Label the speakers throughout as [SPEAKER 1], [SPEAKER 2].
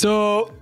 [SPEAKER 1] So,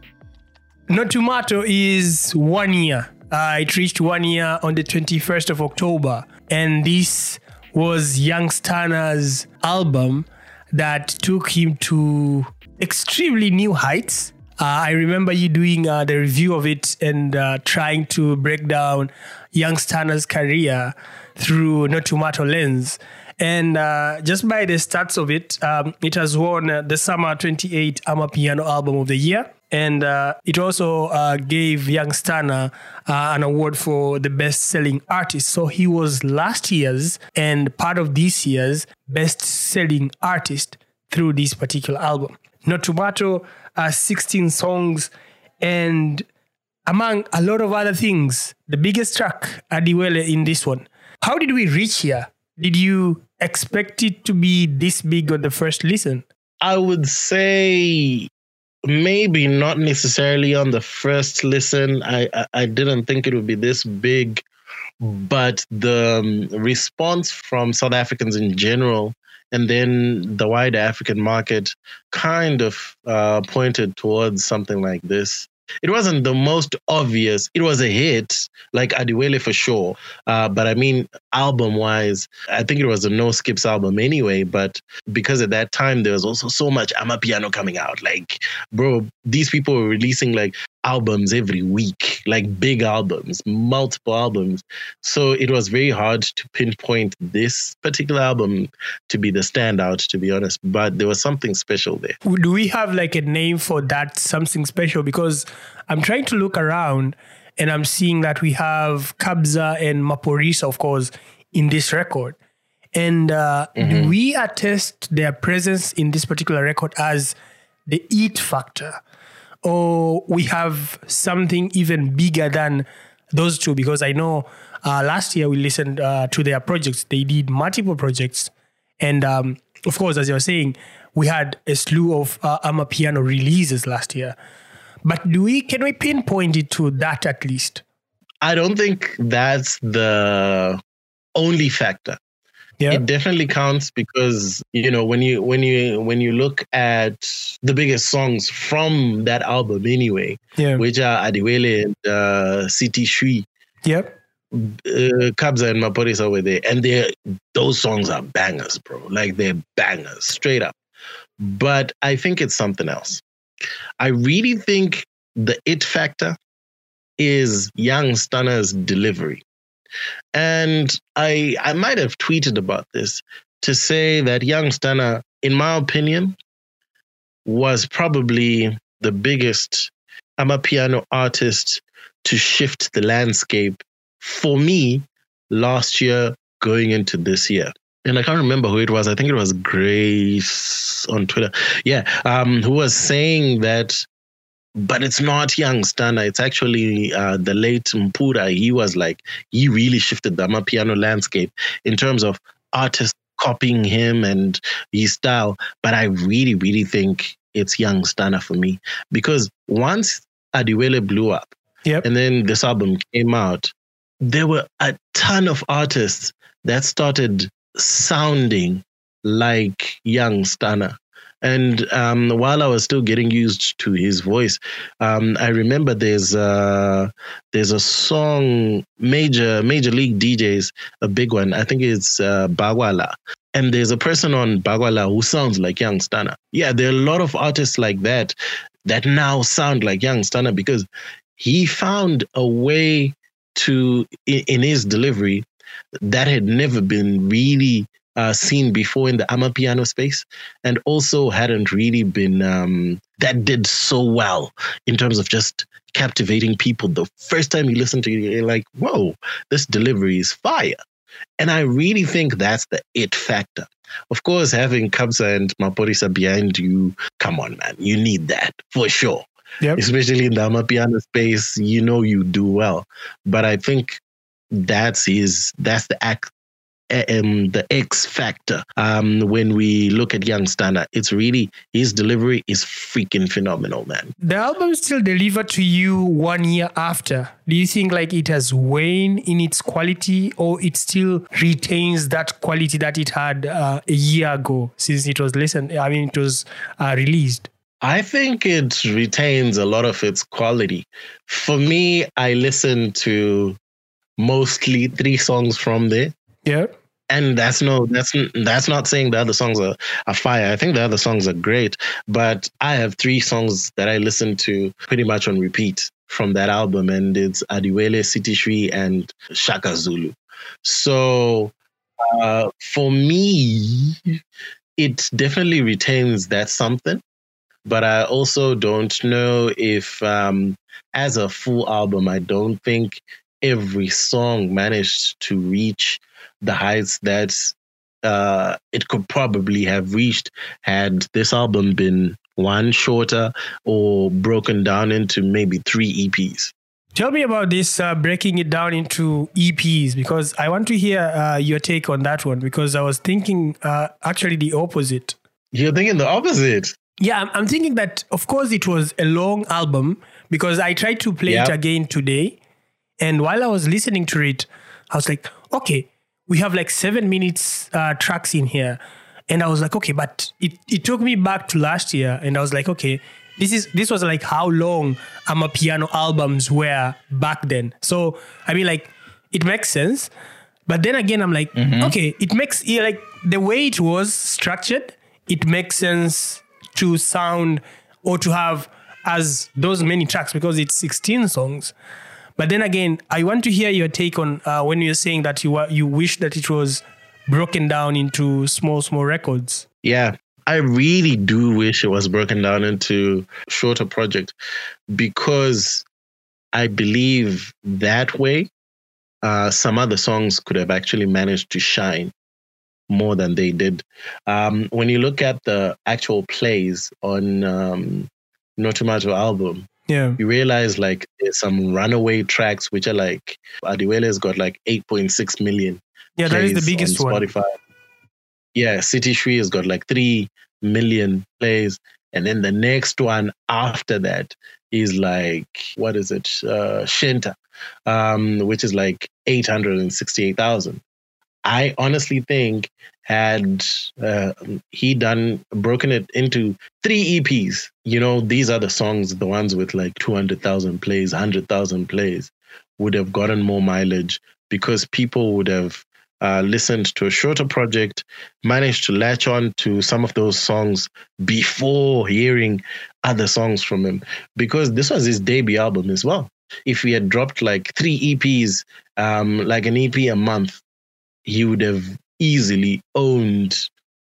[SPEAKER 1] Notumato is one year. Uh, it reached one year on the 21st of October. And this was Young Stunna's album that took him to extremely new heights. Uh, I remember you doing uh, the review of it and uh, trying to break down Young Stunna's career through Notumato lens. And uh, just by the stats of it, um, it has won the SAMA 28 Amapiano Album of the Year. And uh, it also uh, gave Young Stunna uh, an award for the best selling artist. So he was last year's and part of this year's best selling artist through this particular album. Notumato, uh, 16 songs, and among a lot of other things, the biggest track, Adiwele, in this one. How did we reach here? Did you expect it to be this big on the first listen?
[SPEAKER 2] I would say maybe not necessarily on the first listen. I, I, I didn't think it would be this big, but the um, response from South Africans in general and then the wider African market kind of uh, pointed towards something like this. It wasn't the most obvious. It was a hit, like Adiwele for sure. Uh, but I mean, album wise, I think it was a no skips album anyway. But because at that time there was also so much Amapiano coming out. Like, bro, these people were releasing like albums every week, like big albums, multiple albums. So it was very hard to pinpoint this particular album to be the standout, to be honest. But there was something special there.
[SPEAKER 1] Do we have like a name for that something special? Because I'm trying to look around and I'm seeing that we have Kabza and Maphorisa, of course, in this record. And uh,
[SPEAKER 2] Mm-hmm.
[SPEAKER 1] do we attest their presence in this particular record as the it factor? Or we have something even bigger than those two? Because I know uh, last year we listened uh, to their projects. They did multiple projects. And um, of course, as you were saying, we had a slew of uh, Amapiano releases last year. But do we can we pinpoint it to that at least?
[SPEAKER 2] I don't think that's the only factor.
[SPEAKER 1] Yeah.
[SPEAKER 2] It definitely counts because you know when you when you when you look at the biggest songs from that album anyway,
[SPEAKER 1] yeah.
[SPEAKER 2] which are Adiwele and uh, City Shui,
[SPEAKER 1] Yep.
[SPEAKER 2] uh, Kabza and Maphorisa were there, and they those songs are bangers, bro. Like they're bangers, straight up. But I think it's something else. I really think the it factor is Young Stunna's delivery. And I I might have tweeted about this to say that Young Stunna, in my opinion, was probably the biggest Amapiano artist to shift the landscape for me last year going into this year. And I can't remember who it was. I think it was Grace on Twitter. Yeah, um, who was saying that but it's not young Stunna. It's actually uh, the late Mpura. He was like, he really shifted the Amapiano landscape in terms of artists copying him and his style. But I really, really think it's young Stunna for me because once Adiwele blew up
[SPEAKER 1] Yep.
[SPEAKER 2] and then this album came out, there were a ton of artists that started sounding like young Stunna. And um, while I was still getting used to his voice, um, I remember there's a, there's a song, major major league DJs, a big one. I think it's uh, Bagwala, and there's a person on Bagwala who sounds like Young Stunna. Yeah, there are a lot of artists like that that now sound like Young Stunna because he found a way to in, in his delivery that had never been really uh, seen before in the Amapiano space, and also hadn't really been um, that did so well in terms of just captivating people. The first time you listen to it, you're like, "Whoa, this delivery is fire!" And I really think that's the it factor. Of course, having Kabza and Maphorisa behind you, come on, man, you need that for sure.
[SPEAKER 1] Yep.
[SPEAKER 2] Especially in the Amapiano space, you know you do well. But I think that's his that's the act um, the X factor um, when we look at Young Stunna. It's really his delivery is freaking phenomenal, man.
[SPEAKER 1] The album still delivered to you one year after. Do you think like it has waned in its quality or it still retains that quality that it had uh, a year ago since it was listened? I mean, it was uh, released.
[SPEAKER 2] I think it retains a lot of its quality. For me, I listen to mostly three songs from there.
[SPEAKER 1] Yeah.
[SPEAKER 2] And that's no that's that's not saying the other songs are, are fire. I think the other songs are great, but I have three songs that I listen to pretty much on repeat from that album, and it's Adiwele, Shri, and Shaka Zulu. So uh, for me, it definitely retains that something, but I also don't know if, um, as a full album, I don't think every song managed to reach the heights that uh, it could probably have reached had this album been one shorter or broken down into maybe three EPs.
[SPEAKER 1] Tell me about this uh, breaking it down into EPs because I want to hear uh, your take on that one because I was thinking uh, actually the opposite.
[SPEAKER 2] You're thinking the opposite.
[SPEAKER 1] Yeah, I'm, I'm, thinking that of course it was a long album because I tried to play yep. it again today, and while I was listening to it, I was like, okay, we have like seven minutes uh, tracks in here, and I was like, okay, but it it took me back to last year, and I was like, okay, this is this was like how long Amapiano albums were back then. So I mean, like it makes sense, but then again, I'm like, mm-hmm. okay, it makes yeah, like the way it was structured, it makes sense to sound or to have as those many tracks because it's 16 songs. But then again, I want to hear your take on uh, when you're saying that you you wish that it was broken down into small small records.
[SPEAKER 2] Yeah, I really do wish it was broken down into shorter project because I believe that way uh, some other songs could have actually managed to shine more than they did. Um, when you look at the actual plays on um, Notumato album,
[SPEAKER 1] yeah,
[SPEAKER 2] you realize like some runaway tracks which are like Adiwele's got like 8.6 million.
[SPEAKER 1] Yeah, that is the biggest
[SPEAKER 2] on Spotify.
[SPEAKER 1] one
[SPEAKER 2] yeah, City Shri has got like 3 million plays. And then the next one after that is like, what is it? Uh, Shenta, um, which is like 868,000. I honestly think had uh, he done broken it into three EPs, you know, these are the songs, the ones with like 200,000 plays, 100,000 plays, would have gotten more mileage because people would have uh, listened to a shorter project, managed to latch on to some of those songs before hearing other songs from him, because this was his debut album as well. If he had dropped like three EPs, um, like an EP a month, he would have easily owned,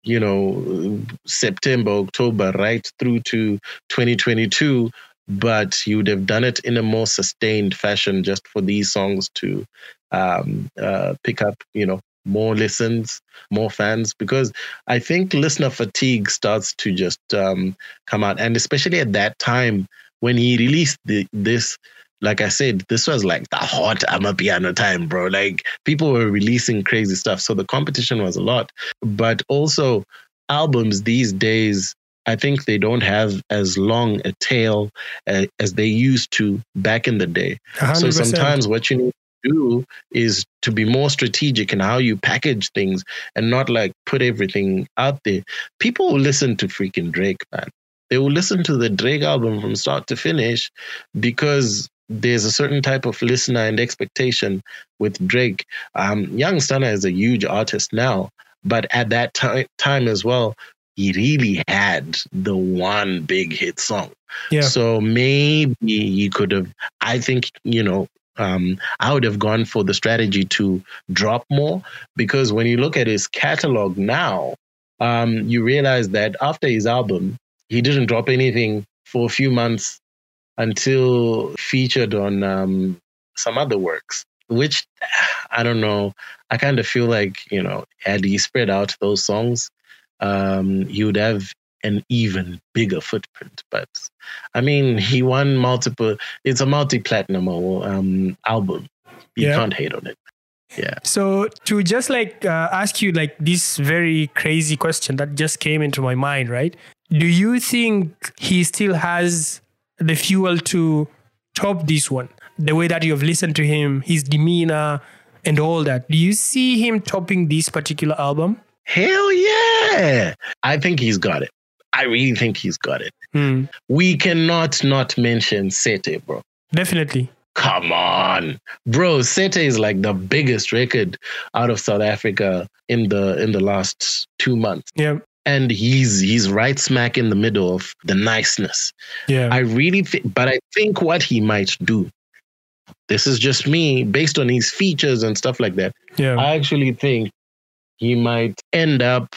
[SPEAKER 2] you know, September, October, right through to 2022 but you would have done it in a more sustained fashion just for these songs to um, uh, pick up, you know, more listens, more fans, because I think listener fatigue starts to just um, come out. And especially at that time when he released the, this, like I said, this was like the hot Amapiano time, bro. Like people were releasing crazy stuff. So the competition was a lot. But also, albums these days I think they don't have as long a tail as, as they used to back in the day. 100%. So sometimes what you need to do is to be more strategic in how you package things and not like put everything out there. People listen to freaking Drake, man. They will listen to the Drake album from start to finish because there's a certain type of listener and expectation with Drake. Um, Young Stunna is a huge artist now, but at that time time as well, he really had the one big hit song.
[SPEAKER 1] Yeah.
[SPEAKER 2] So maybe you could have, I think, you know, um, I would have gone for the strategy to drop more because when you look at his catalog now, um, you realize that after his album, he didn't drop anything for a few months until featured on um, some other works, which I don't know. I kind of feel like, you know, had he spread out those songs, um, he would have an even bigger footprint. But I mean, he won multiple. It's a multi-platinum um, album. You yeah. can't hate on it. Yeah.
[SPEAKER 1] So to just like uh, ask you like this very crazy question that just came into my mind, right? Do you think he still has the fuel to top this one? The way that you have listened to him, his demeanor, and all that. Do you see him topping this particular album?
[SPEAKER 2] Hell yeah! I think he's got it. I really think he's got it.
[SPEAKER 1] Hmm.
[SPEAKER 2] We cannot not mention Sete, bro.
[SPEAKER 1] Definitely.
[SPEAKER 2] Come on, bro. Sete is like the biggest record out of South Africa in the in the last two months,
[SPEAKER 1] Yeah.
[SPEAKER 2] And he's he's right smack in the middle of the niceness.
[SPEAKER 1] Yeah.
[SPEAKER 2] I really think, but I think what he might do. This is just me, based on his features and stuff like that.
[SPEAKER 1] yeah.
[SPEAKER 2] I actually think he might end up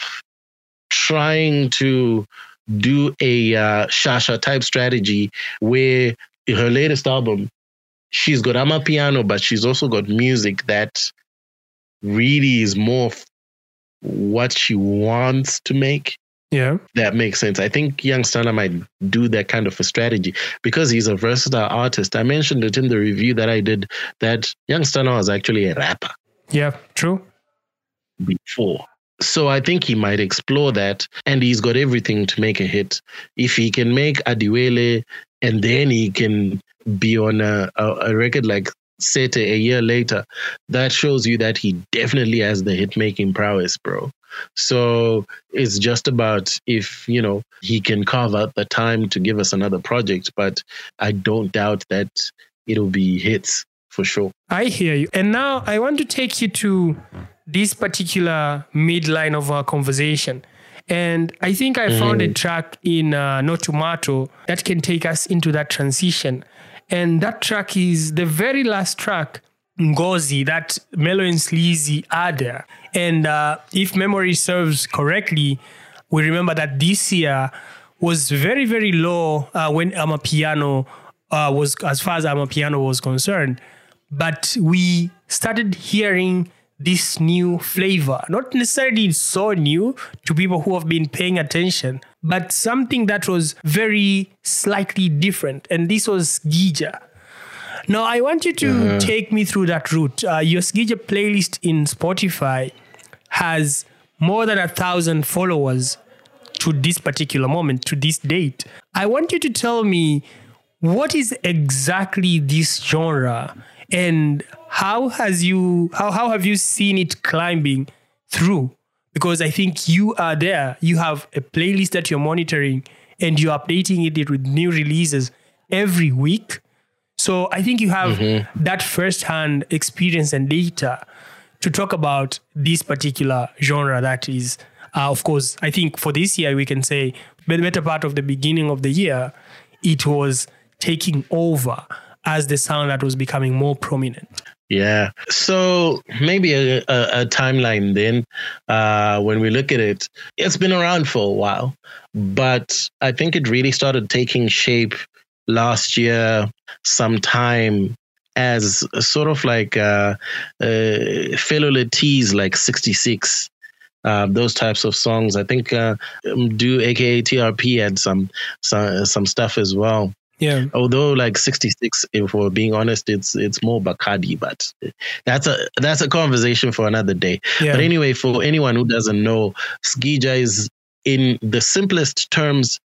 [SPEAKER 2] trying to do a uh, Sha Sha type strategy where her latest album, she's got amapiano, but she's also got music that really is more what she wants to make.
[SPEAKER 1] yeah.
[SPEAKER 2] That makes sense. I think Young Stunna might do that kind of a strategy because he's a versatile artist. I mentioned it in the review that I did that Young Stunna was actually a rapper
[SPEAKER 1] Yeah. True.
[SPEAKER 2] before. So I think he might explore that, and he's got everything to make a hit. If he can make Adiwele, and then he can be on a, a, a record like Sete a year later, that shows you that he definitely has the hit making prowess, bro. So it's just about if you know he can carve out the time to give us another project, but I don't doubt that it'll be hits for sure.
[SPEAKER 1] I hear you. And now I want to take you to this particular midline of our conversation. And I think I found a track in uh, Notumato that can take us into that transition. And that track is the very last track, Ngozi, that Mellow and Sleazy are there. And uh, if memory serves correctly, we remember that this year was very, very low uh, when Amapiano uh, was, as far as Amapiano was concerned. But we started hearing this new flavor, not necessarily so new to people who have been paying attention, but something that was very slightly different. And this was Sgija. Now, I want you to take me through that route. Uh, your Sgija playlist in Spotify has more than a thousand followers to this particular moment, to this date. I want you to tell me what is exactly this genre and how has you how, how have you seen it climbing through? Because I think you are there. You have a playlist that you're monitoring and you're updating it with new releases every week. So I think you have that first-hand experience and data to talk about this particular genre that is, uh, of course, I think for this year we can say the better part of the beginning of the year, it was taking over as the sound that was becoming more prominent.
[SPEAKER 2] Yeah. So maybe a, a, a timeline then, uh, when we look at it, it's been around for a while, but I think it really started taking shape last year sometime as sort of like uh, uh, fellow Latis like 66. Uh, those types of songs. I think uh, um, do aka TRP had some some some stuff as well
[SPEAKER 1] Yeah.
[SPEAKER 2] although like 66 if we're being honest it's it's more bacardi but that's a that's a conversation for another day
[SPEAKER 1] Yeah.
[SPEAKER 2] but anyway for anyone who doesn't know sgija is in the simplest terms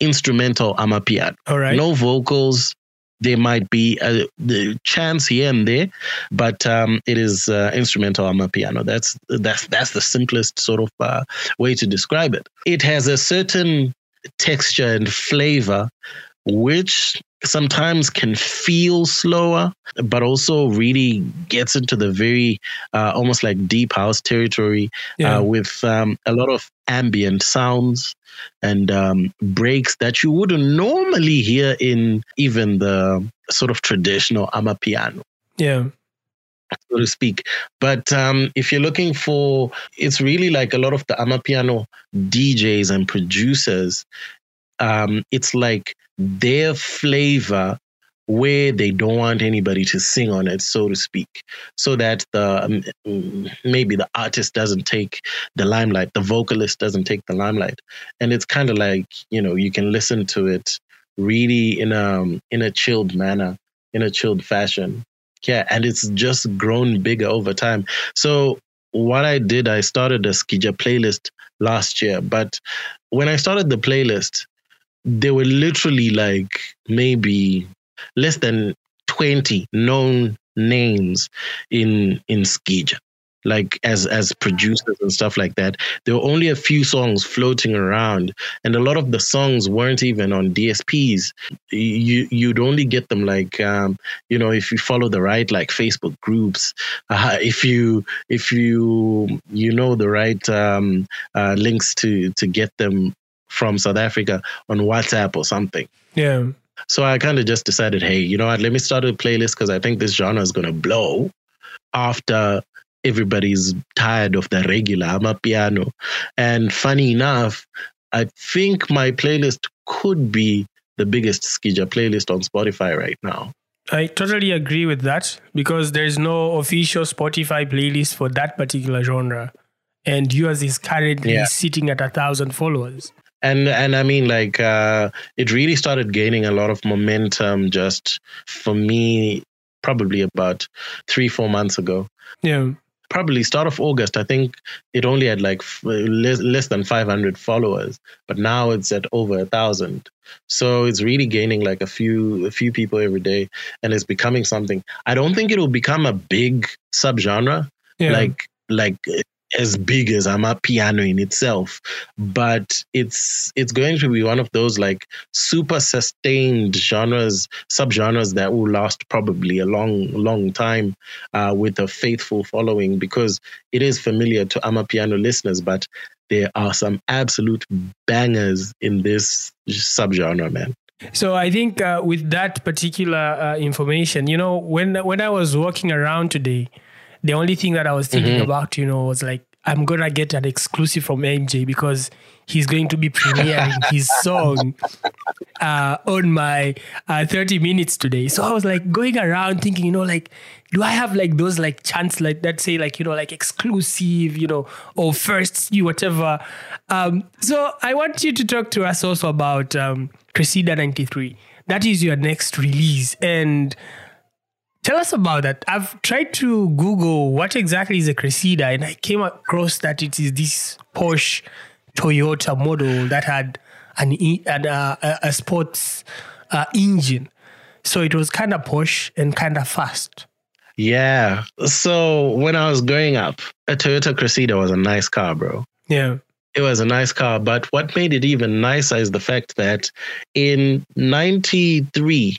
[SPEAKER 2] instrumental amapiano
[SPEAKER 1] All right.
[SPEAKER 2] no vocals there might be a the chance here and there but um, it is uh, instrumental amapiano that's that's that's the simplest sort of uh, way to describe it it has a certain texture and flavor which sometimes can feel slower, but also really gets into the very uh, almost like deep house territory
[SPEAKER 1] Yeah.
[SPEAKER 2] uh, with um, a lot of ambient sounds and um, breaks that you wouldn't normally hear in even the sort of traditional amapiano
[SPEAKER 1] yeah.
[SPEAKER 2] so to speak. But um, if you're looking for, it's really like a lot of the amapiano DJs and producers. Um, it's like their flavor where they don't want anybody to sing on it, so to speak, so that the um, maybe the artist doesn't take the limelight, the vocalist doesn't take the limelight, and it's kind of like you know you can listen to it really in a in a chilled manner, in a chilled fashion. Yeah, and it's just grown bigger over time. So what I did, I started a Sgija playlist last year, but when I started the playlist, there were literally like maybe less than 20 known names in in Sgija. like as as producers and stuff like that there were only a few songs floating around and a lot of the songs weren't even on dsps you you'd only get them like um, you know if you follow the right like facebook groups uh, if you if you you know the right um, uh, links to to get them from south africa on whatsapp or something
[SPEAKER 1] Yeah.
[SPEAKER 2] so I kind of just decided, hey, you know what? Let me start a playlist because I think this genre is going to blow after everybody's tired of the regular amapiano. And funny enough, I think my playlist could be the biggest Sgija playlist on Spotify right now.
[SPEAKER 1] I totally agree with that because there's no official Spotify playlist for that particular genre. And yours is currently
[SPEAKER 2] Yeah.
[SPEAKER 1] sitting at a thousand followers.
[SPEAKER 2] And and I mean like uh it really started gaining a lot of momentum just for me probably about 3 4 months ago.
[SPEAKER 1] Yeah.
[SPEAKER 2] probably start of August, I think it only had like f- less, less than 500 followers, but now it's at over a thousand. So it's really gaining like a few a few people every day, and it's becoming something. I don't think it'll become a big subgenre,
[SPEAKER 1] Yeah.
[SPEAKER 2] like like as big as Amapiano in itself, but it's it's going to be one of those like super sustained genres, subgenres that will last probably a long long time uh, with a faithful following because it is familiar to Amapiano listeners, but there are some absolute bangers in this subgenre, man.
[SPEAKER 1] So I think uh, with that particular uh, information, you know, when when I was walking around today, the only thing that I was thinking
[SPEAKER 2] Mhm.
[SPEAKER 1] about, you know, was like I'm gonna get an exclusive from MJ because he's going to be premiering his song uh, on my uh, 30 minutes today. So I was like going around thinking, you know, like, do I have like those like chants like that say like, you know, like exclusive, you know, or first you whatever. Um, so I want you to talk to us also about um, Cressida 93. That is your next release. And tell us about that. I've tried to Google what exactly is a Cressida, and I came across that it is this Porsche Toyota model that had an, an uh, a, sports uh, engine. So it was kind of posh and kind of fast.
[SPEAKER 2] Yeah. So when I was growing up, a Toyota Cressida was a nice car, bro.
[SPEAKER 1] Yeah.
[SPEAKER 2] It was a nice car, but what made it even nicer is the fact that in 93,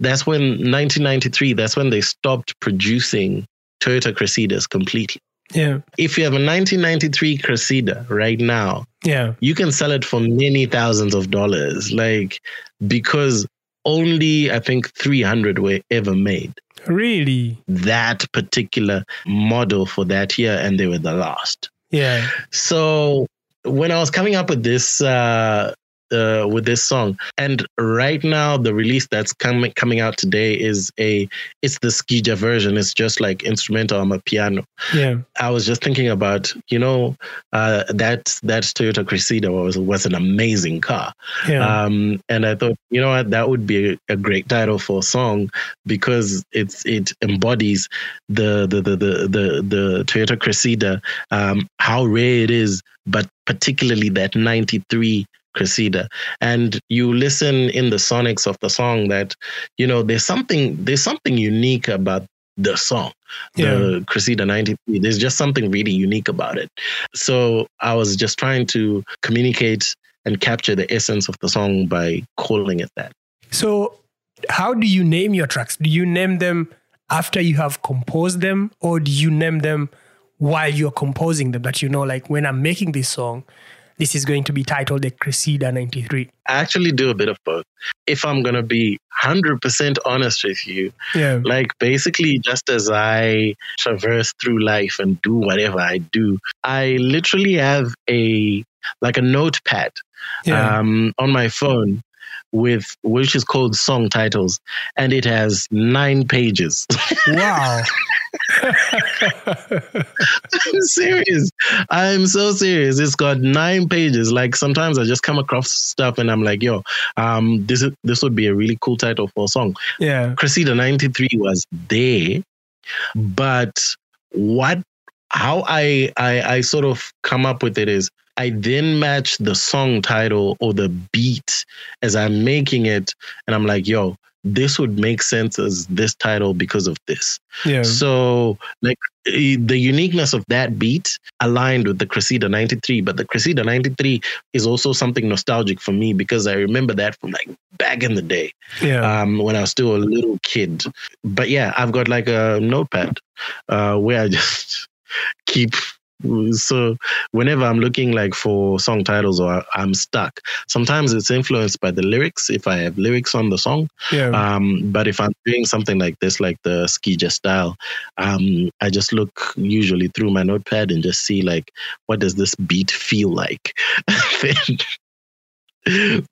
[SPEAKER 2] that's when 1993, that's when they stopped producing Toyota Cressidas completely.
[SPEAKER 1] Yeah.
[SPEAKER 2] If you have a 1993 Cressida right now,
[SPEAKER 1] Yeah.
[SPEAKER 2] you can sell it for many thousands of dollars, like because only I think 300 were ever made.
[SPEAKER 1] Really?
[SPEAKER 2] That particular model for that year, and they were the last.
[SPEAKER 1] Yeah.
[SPEAKER 2] So when I was coming up with this uh, uh, with this song, and right now the release that's coming coming out today is a it's the Sgija version. It's just like instrumental on a piano.
[SPEAKER 1] Yeah.
[SPEAKER 2] I was just thinking about you know uh, that that Toyota Cressida was was an amazing car,
[SPEAKER 1] Yeah.
[SPEAKER 2] um, and I thought you know what that would be a, great title for a song because it's it embodies the the the the the, the Toyota Cressida, um, how rare it is, but particularly that '93 Cressida. And you listen in the sonics of the song that you know there's something there's something unique about the song
[SPEAKER 1] yeah.
[SPEAKER 2] the Cressida 93. There's just something really unique about it. So I was just trying to communicate and capture the essence of the song by calling it that.
[SPEAKER 1] So, how do you name your tracks? Do you name them after you have composed them, or do you name them while you're composing them? That you know, like when I'm making this song, this is going to be titled the Cressida 93.
[SPEAKER 2] I actually do a bit of both. If I'm going to be 100% honest with you,
[SPEAKER 1] Yeah.
[SPEAKER 2] like basically just as I traverse through life and do whatever I do, I literally have a like a notepad
[SPEAKER 1] Yeah.
[SPEAKER 2] um, on my phone with which is called song titles and it has nine pages
[SPEAKER 1] wow.
[SPEAKER 2] I'm serious. I'm so serious. It's got nine pages. Like sometimes I just come across stuff and I'm like, yo, um, this is this would be a really cool title for a song.
[SPEAKER 1] yeah.
[SPEAKER 2] Cressida 93 was there, but what how I, I I sort of come up with it is I then match the song title or the beat as I'm making it, and I'm like, yo, this would make sense as this title because of this.
[SPEAKER 1] Yeah.
[SPEAKER 2] So, like the uniqueness of that beat aligned with the Cressida 93, but the Cressida 93 is also something nostalgic for me because I remember that from like back in the day
[SPEAKER 1] yeah.
[SPEAKER 2] um, when I was still a little kid. But yeah, I've got like a notepad uh, where I just keep. So whenever I'm looking like for song titles or I'm stuck, sometimes it's influenced by the lyrics if I have lyrics on the song.
[SPEAKER 1] yeah.
[SPEAKER 2] Um, but if I'm doing something like this, like the sgija style, um, I just look usually through my notepad and just see like what does this beat feel like.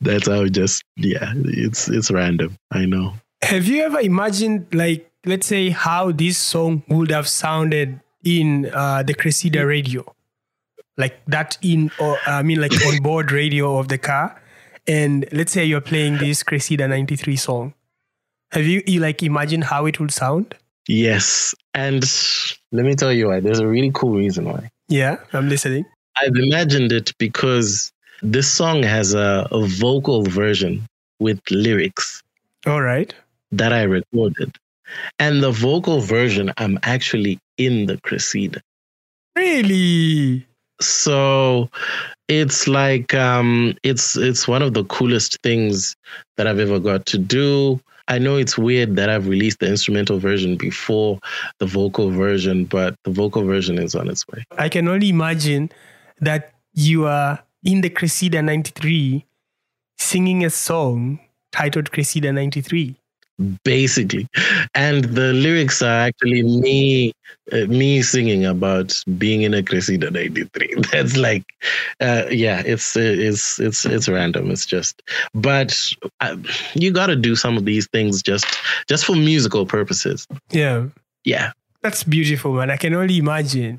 [SPEAKER 2] That's how it just yeah, it's it's random. I know.
[SPEAKER 1] Have you ever imagined, like, let's say, how this song would have sounded in uh, the Cressida radio? Like that in, or I mean, like on board radio of the car. And let's say you're playing this Cressida 93 song. Have you, you like imagined how it would sound?
[SPEAKER 2] Yes, and let me tell you why. There's a really cool reason why.
[SPEAKER 1] Yeah, I'm listening.
[SPEAKER 2] I've imagined it because this song has a, a vocal version with lyrics
[SPEAKER 1] All right.
[SPEAKER 2] that I recorded. And the vocal version, I'm actually in the Cressida.
[SPEAKER 1] Really?
[SPEAKER 2] So it's like um it's it's one of the coolest things that I've ever got to do. I know it's weird that I've released the instrumental version before the vocal version, but the vocal version is on its way.
[SPEAKER 1] I can only imagine that you are in the Cressida 93 singing a song titled Cressida 93.
[SPEAKER 2] Basically and the lyrics are actually me uh, me singing about being in a Cressida 93 that's like uh, yeah it's it's it's it's random it's just but uh, you got to do some of these things just just for musical purposes
[SPEAKER 1] Yeah.
[SPEAKER 2] yeah
[SPEAKER 1] That's beautiful, man. I can only imagine.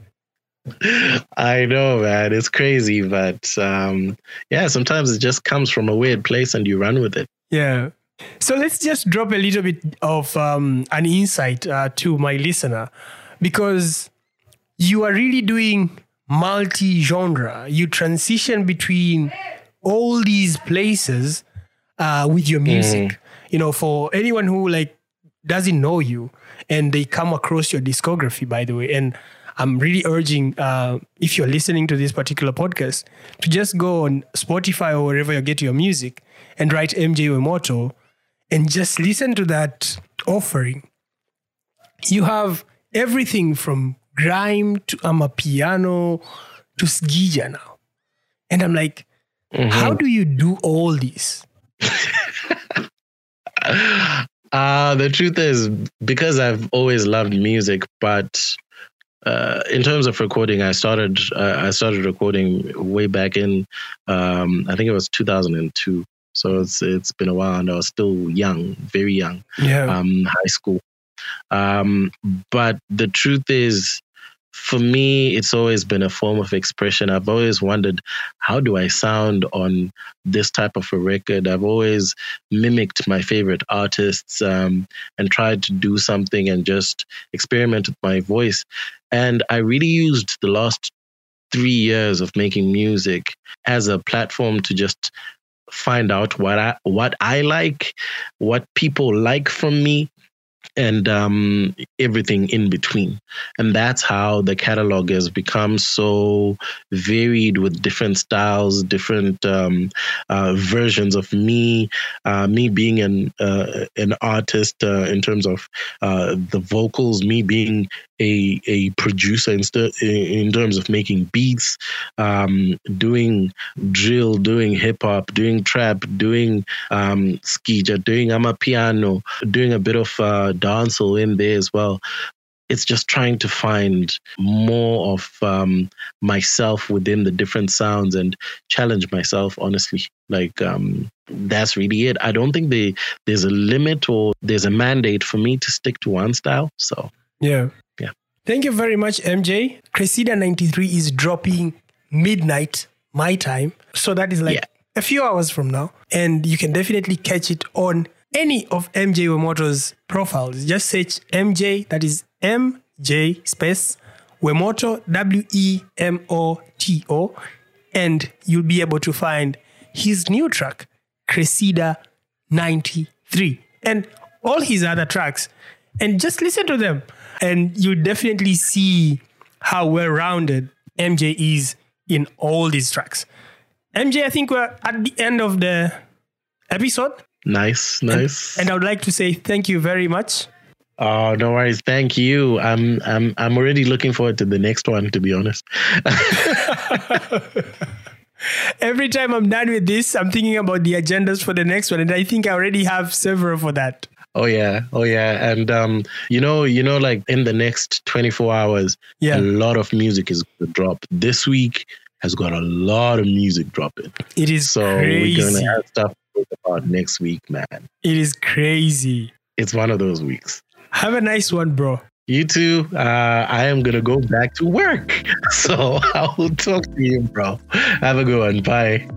[SPEAKER 2] I know, man. It's crazy, but um, yeah, sometimes it just comes from a weird place and you run with it.
[SPEAKER 1] Yeah. So let's just drop a little bit of um, an insight uh, to my listener because you are really doing multi genre. You transition between all these places uh, with your music. You know, for anyone who like doesn't know you and they come across your discography, by the way, and I'm really urging uh, if you're listening to this particular podcast to just go on Spotify or wherever you get your music and write MJ Wemoto and just listen to that offering. You have everything from grime to amapiano to sgija now. And I'm like, how do you do all this?
[SPEAKER 2] Uh, the truth is, because I've always loved music, but uh, in terms of recording, I started uh, I started recording way back in um, I think it was 2002. So it's it's been a while, and I was still young, very young,
[SPEAKER 1] Yeah.
[SPEAKER 2] um, high school. Um, but the truth is, for me, it's always been a form of expression. I've always wondered, how do I sound on this type of a record? I've always mimicked my favorite artists um, and tried to do something and just experiment with my voice. And I really used the last three years of making music as a platform to just find out what I what I like, what people like from me, and um, everything in between. And that's how the catalog has become so varied with different styles, different um, uh, versions of me. Uh, me being an uh, an artist uh, in terms of uh, the vocals, me being a a producer in, st- in terms of making beats, um, doing drill, doing hip hop, doing trap, doing um, sgija, doing amapiano, doing a bit of uh, dancehall in there as well. It's just trying to find more of um, myself within the different sounds and challenge myself. Honestly, like um, that's really it. I don't think they, there's a limit or there's a mandate for me to stick to one style. So
[SPEAKER 1] Yeah.
[SPEAKER 2] Yeah.
[SPEAKER 1] Thank you very much, MJ. Cressida 93 is dropping midnight my time. So that is like
[SPEAKER 2] Yeah.
[SPEAKER 1] a few hours from now. And you can definitely catch it on any of MJ Wemoto's profiles. Just search MJ, that is MJ space Wemoto, W E M O T O, and you'll be able to find his new track, Cressida 93. and all his other tracks, and just listen to them, and you definitely see how well rounded MJ is in all these tracks. MJ, I think we're at the end of the episode.
[SPEAKER 2] Nice, nice.
[SPEAKER 1] And, and I would like to say thank you very much.
[SPEAKER 2] Oh, no worries. Thank you. I'm I'm I'm already looking forward to the next one, to be honest.
[SPEAKER 1] Every time I'm done with this, I'm thinking about the agendas for the next one, and I think I already have several for that.
[SPEAKER 2] Oh yeah, oh yeah, and um, you know, you know, like in the next 24 hours,
[SPEAKER 1] Yeah.
[SPEAKER 2] a lot of music is going to drop. This week has got a lot of music dropping,
[SPEAKER 1] It is
[SPEAKER 2] so
[SPEAKER 1] crazy.
[SPEAKER 2] we're gonna have stuff talk about next week, man.
[SPEAKER 1] It is crazy.
[SPEAKER 2] It's one of those weeks.
[SPEAKER 1] Have a nice one, bro.
[SPEAKER 2] You too. Uh, I am gonna go back to work, so I will talk to you, bro. Have a good one. Bye.